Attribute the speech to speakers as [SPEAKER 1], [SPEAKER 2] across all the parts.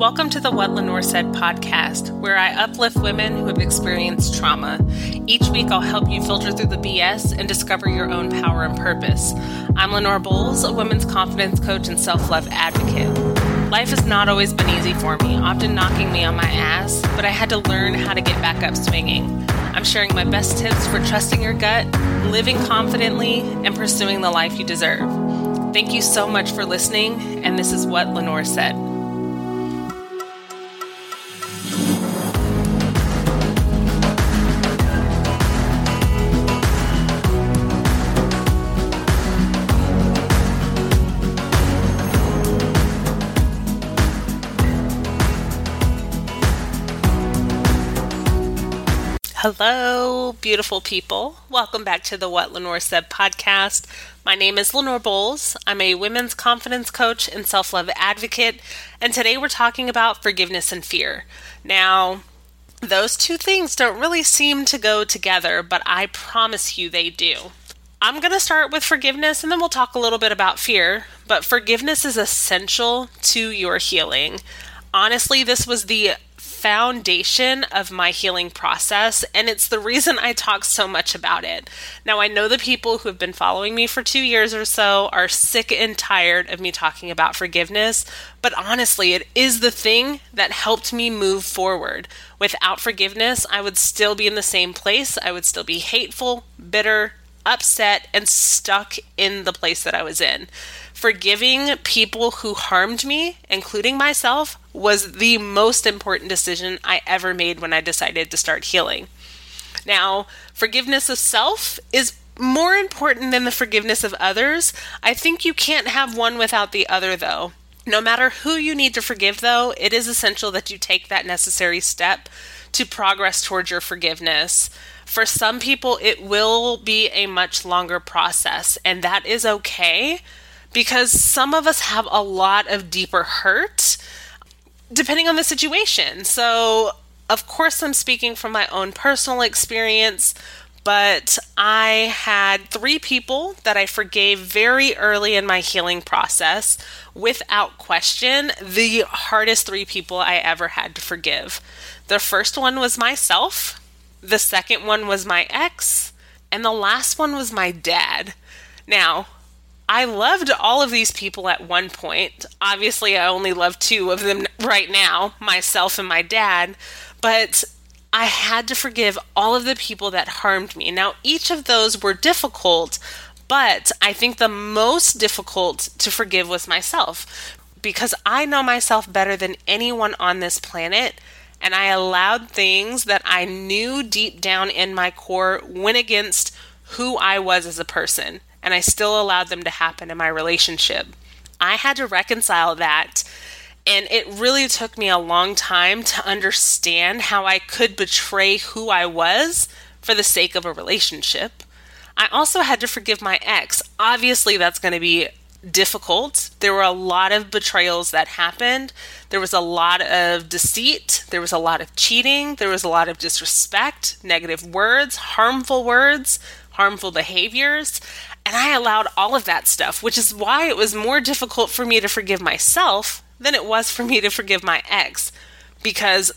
[SPEAKER 1] Welcome to the What Lenore Said podcast, where I uplift women who have experienced trauma. Each week, I'll help you filter through the BS and discover your own power and purpose. I'm Lenore Bowles, a women's confidence coach and self love advocate. Life has not always been easy for me, often knocking me on my ass, but I had to learn how to get back up swinging. I'm sharing my best tips for trusting your gut, living confidently, and pursuing the life you deserve. Thank you so much for listening, and this is what Lenore said. Hello, beautiful people. Welcome back to the What Lenore Said podcast. My name is Lenore Bowles. I'm a women's confidence coach and self love advocate, and today we're talking about forgiveness and fear. Now, those two things don't really seem to go together, but I promise you they do. I'm going to start with forgiveness and then we'll talk a little bit about fear, but forgiveness is essential to your healing. Honestly, this was the foundation of my healing process, and it's the reason I talk so much about it. Now, I know the people who have been following me for two years or so are sick and tired of me talking about forgiveness, but honestly, it is the thing that helped me move forward. Without forgiveness, I would still be in the same place. I would still be hateful, bitter, upset, and stuck in the place that I was in. Forgiving people who harmed me, including myself, was the most important decision I ever made when I decided to start healing. Now, forgiveness of self is more important than the forgiveness of others. I think you can't have one without the other, though. No matter who you need to forgive, though, it is essential that you take that necessary step to progress towards your forgiveness. For some people, it will be a much longer process, and that is okay because some of us have a lot of deeper hurt depending on the situation. So, of course, I'm speaking from my own personal experience, but I had three people that I forgave very early in my healing process, without question, the hardest three people I ever had to forgive. The first one was myself, the second one was my ex, and the last one was my dad. Now, I loved all of these people at one point. Obviously, I only love two of them right now myself and my dad. But I had to forgive all of the people that harmed me. Now, each of those were difficult, but I think the most difficult to forgive was myself because I know myself better than anyone on this planet. And I allowed things that I knew deep down in my core went against who I was as a person and I still allowed them to happen in my relationship. I had to reconcile that. And it really took me a long time to understand how I could betray who I was for the sake of a relationship. I also had to forgive my ex. Obviously, that's going to be difficult. There were a lot of betrayals that happened. There was a lot of deceit. There was a lot of cheating. There was a lot of disrespect, negative words, harmful words, harmful behaviors. And I allowed all of that stuff, which is why it was more difficult for me to forgive myself than it was for me to forgive my ex, because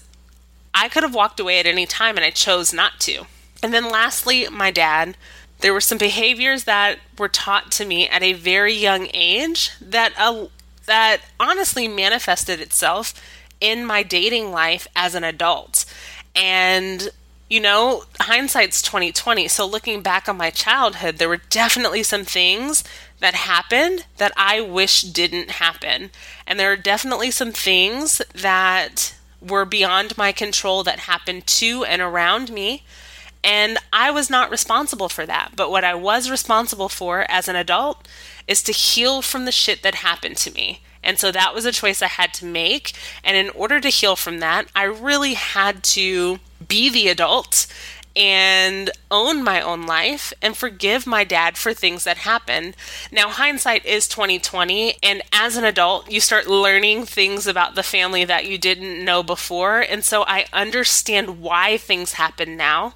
[SPEAKER 1] I could have walked away at any time and I chose not to. And then lastly, my dad. There were some behaviors that were taught to me at a very young age that uh, that honestly manifested itself in my dating life as an adult. And you know, hindsight's 2020. So looking back on my childhood, there were definitely some things that happened that I wish didn't happen. And there are definitely some things that were beyond my control that happened to and around me. And I was not responsible for that. But what I was responsible for as an adult is to heal from the shit that happened to me. And so that was a choice I had to make. And in order to heal from that, I really had to be the adult and own my own life and forgive my dad for things that happened. Now hindsight is 2020 and as an adult you start learning things about the family that you didn't know before and so I understand why things happen now.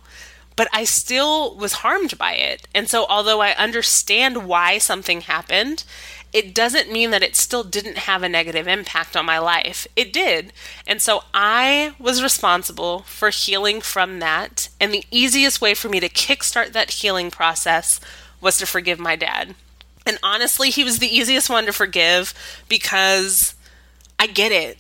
[SPEAKER 1] But I still was harmed by it. And so, although I understand why something happened, it doesn't mean that it still didn't have a negative impact on my life. It did. And so I was responsible for healing from that. And the easiest way for me to kickstart that healing process was to forgive my dad. And honestly, he was the easiest one to forgive because I get it.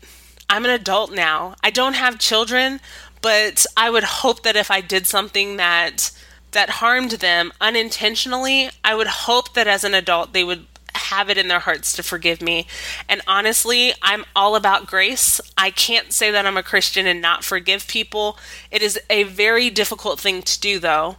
[SPEAKER 1] I'm an adult now. I don't have children, but I would hope that if I did something that that harmed them unintentionally, I would hope that as an adult they would have it in their hearts to forgive me. And honestly, I'm all about grace. I can't say that I'm a Christian and not forgive people. It is a very difficult thing to do, though.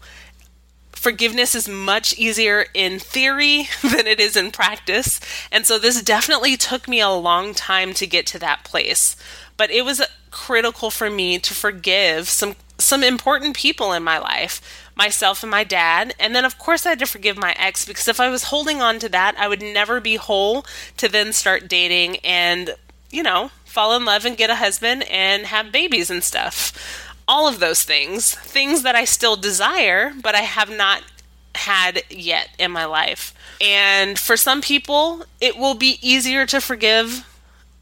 [SPEAKER 1] Forgiveness is much easier in theory than it is in practice. And so this definitely took me a long time to get to that place. But it was critical for me to forgive some some important people in my life myself and my dad. And then, of course, I had to forgive my ex because if I was holding on to that, I would never be whole to then start dating and, you know, fall in love and get a husband and have babies and stuff. All of those things, things that I still desire, but I have not had yet in my life. And for some people, it will be easier to forgive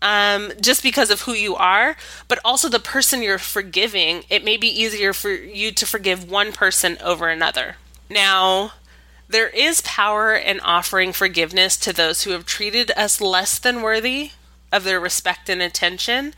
[SPEAKER 1] um, just because of who you are, but also the person you're forgiving, it may be easier for you to forgive one person over another. Now, there is power in offering forgiveness to those who have treated us less than worthy of their respect and attention.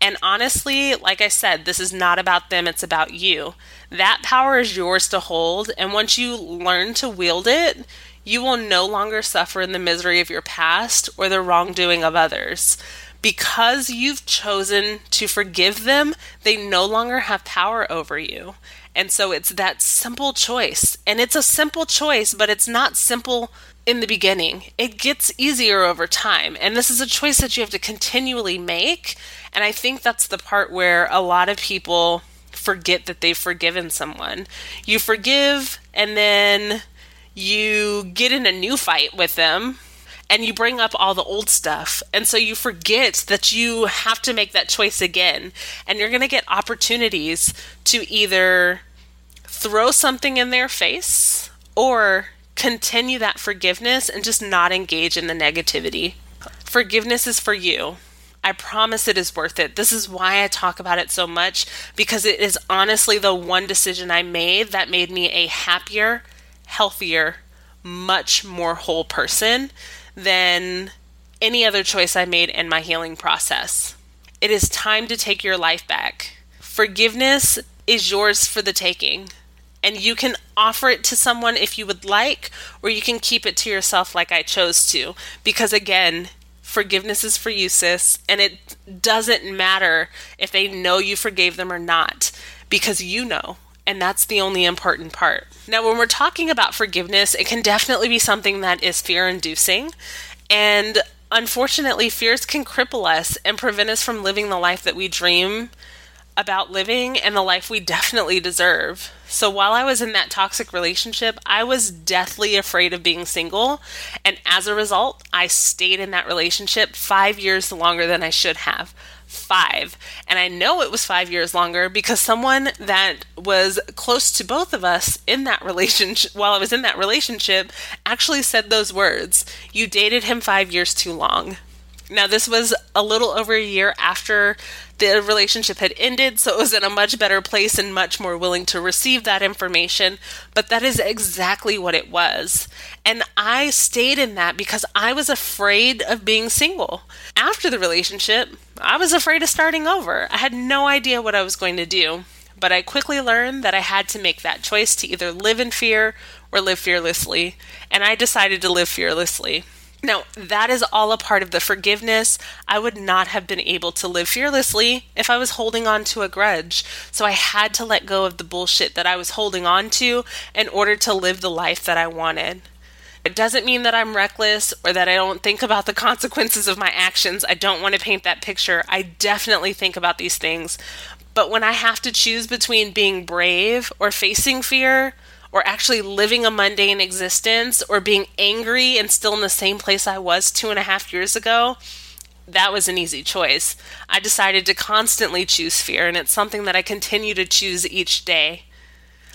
[SPEAKER 1] And honestly, like I said, this is not about them, it's about you. That power is yours to hold. And once you learn to wield it, you will no longer suffer in the misery of your past or the wrongdoing of others. Because you've chosen to forgive them, they no longer have power over you. And so it's that simple choice. And it's a simple choice, but it's not simple in the beginning. It gets easier over time. And this is a choice that you have to continually make. And I think that's the part where a lot of people forget that they've forgiven someone. You forgive, and then you get in a new fight with them and you bring up all the old stuff. And so you forget that you have to make that choice again. And you're going to get opportunities to either throw something in their face or continue that forgiveness and just not engage in the negativity. Forgiveness is for you. I promise it is worth it. This is why I talk about it so much because it is honestly the one decision I made that made me a happier, healthier, much more whole person than any other choice I made in my healing process. It is time to take your life back. Forgiveness is yours for the taking. And you can offer it to someone if you would like, or you can keep it to yourself like I chose to. Because again, forgiveness is for you, sis. And it doesn't matter if they know you forgave them or not, because you know. And that's the only important part. Now, when we're talking about forgiveness, it can definitely be something that is fear inducing. And unfortunately, fears can cripple us and prevent us from living the life that we dream about living and the life we definitely deserve. So while I was in that toxic relationship, I was deathly afraid of being single. And as a result, I stayed in that relationship five years longer than I should have five. And I know it was five years longer because someone that was close to both of us in that relationship, while I was in that relationship, actually said those words You dated him five years too long. Now, this was a little over a year after the relationship had ended, so it was in a much better place and much more willing to receive that information. But that is exactly what it was. And I stayed in that because I was afraid of being single. After the relationship, I was afraid of starting over. I had no idea what I was going to do. But I quickly learned that I had to make that choice to either live in fear or live fearlessly. And I decided to live fearlessly. Now, that is all a part of the forgiveness. I would not have been able to live fearlessly if I was holding on to a grudge. So I had to let go of the bullshit that I was holding on to in order to live the life that I wanted. It doesn't mean that I'm reckless or that I don't think about the consequences of my actions. I don't want to paint that picture. I definitely think about these things. But when I have to choose between being brave or facing fear, or actually living a mundane existence or being angry and still in the same place I was two and a half years ago, that was an easy choice. I decided to constantly choose fear, and it's something that I continue to choose each day.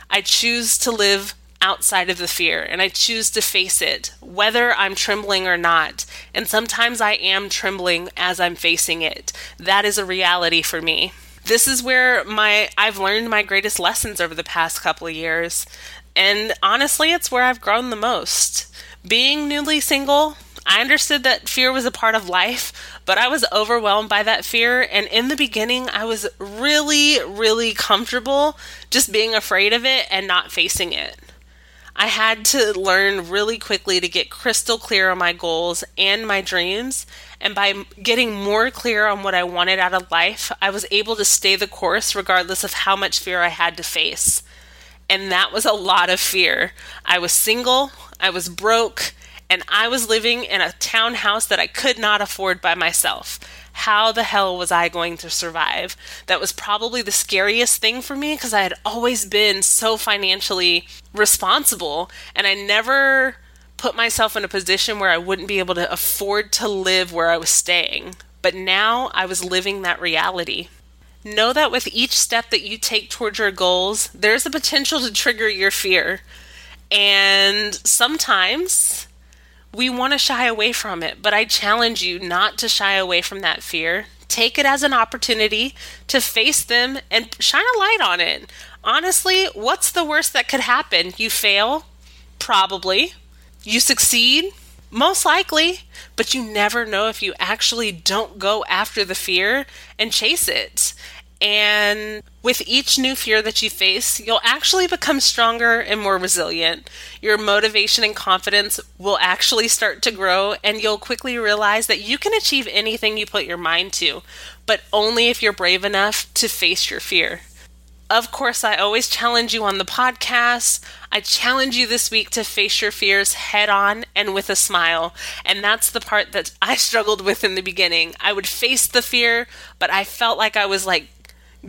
[SPEAKER 1] I choose to live outside of the fear and I choose to face it, whether I'm trembling or not. And sometimes I am trembling as I'm facing it. That is a reality for me. This is where my I've learned my greatest lessons over the past couple of years. And honestly, it's where I've grown the most. Being newly single, I understood that fear was a part of life, but I was overwhelmed by that fear. And in the beginning, I was really, really comfortable just being afraid of it and not facing it. I had to learn really quickly to get crystal clear on my goals and my dreams. And by getting more clear on what I wanted out of life, I was able to stay the course regardless of how much fear I had to face. And that was a lot of fear. I was single, I was broke, and I was living in a townhouse that I could not afford by myself how the hell was I going to survive? That was probably the scariest thing for me because I had always been so financially responsible and I never put myself in a position where I wouldn't be able to afford to live where I was staying. But now I was living that reality. Know that with each step that you take towards your goals, there's a potential to trigger your fear. And sometimes we want to shy away from it, but I challenge you not to shy away from that fear. Take it as an opportunity to face them and shine a light on it. Honestly, what's the worst that could happen? You fail? Probably. You succeed? Most likely. But you never know if you actually don't go after the fear and chase it. And with each new fear that you face, you'll actually become stronger and more resilient. Your motivation and confidence will actually start to grow, and you'll quickly realize that you can achieve anything you put your mind to, but only if you're brave enough to face your fear. Of course, I always challenge you on the podcast. I challenge you this week to face your fears head on and with a smile. And that's the part that I struggled with in the beginning. I would face the fear, but I felt like I was like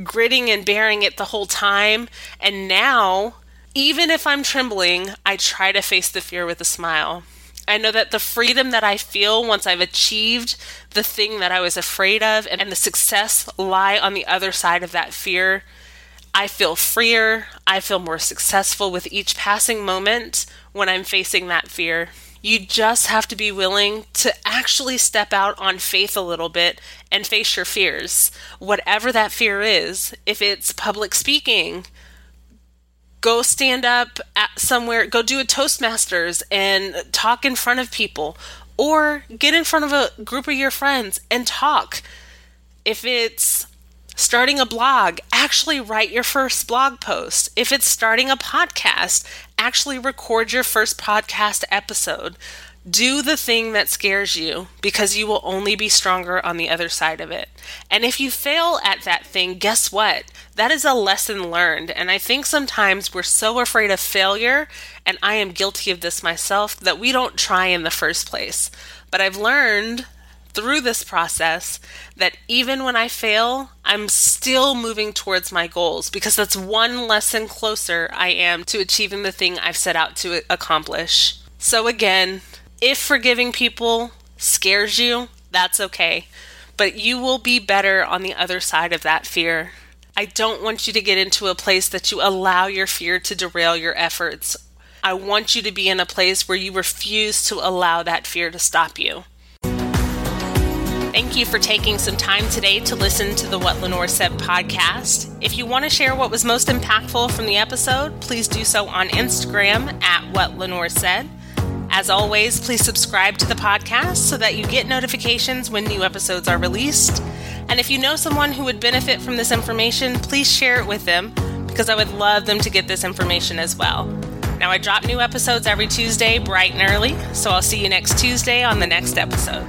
[SPEAKER 1] gritting and bearing it the whole time. And now, even if I'm trembling, I try to face the fear with a smile. I know that the freedom that I feel once I've achieved the thing that I was afraid of and the success lie on the other side of that fear. I feel freer. I feel more successful with each passing moment when I'm facing that fear. You just have to be willing to actually step out on faith a little bit and face your fears. Whatever that fear is, if it's public speaking, go stand up at somewhere, go do a Toastmasters and talk in front of people, or get in front of a group of your friends and talk. If it's starting a blog, actually write your first blog post. If it's starting a podcast, actually record your first podcast episode. Do the thing that scares you because you will only be stronger on the other side of it. And if you fail at that thing, guess what? That is a lesson learned. And I think sometimes we're so afraid of failure, and I am guilty of this myself, that we don't try in the first place. But I've learned through this process that even when I fail, I'm still moving towards my goals because that's one lesson closer I am to achieving the thing I've set out to accomplish. So, again, if forgiving people scares you, that's okay, but you will be better on the other side of that fear. I don't want you to get into a place that you allow your fear to derail your efforts. I want you to be in a place where you refuse to allow that fear to stop you. Thank you for taking some time today to listen to the What Lenore Said podcast. If you want to share what was most impactful from the episode, please do so on Instagram at What Lenore Said. As always, please subscribe to the podcast so that you get notifications when new episodes are released. And if you know someone who would benefit from this information, please share it with them because I would love them to get this information as well. Now, I drop new episodes every Tuesday, bright and early, so I'll see you next Tuesday on the next episode.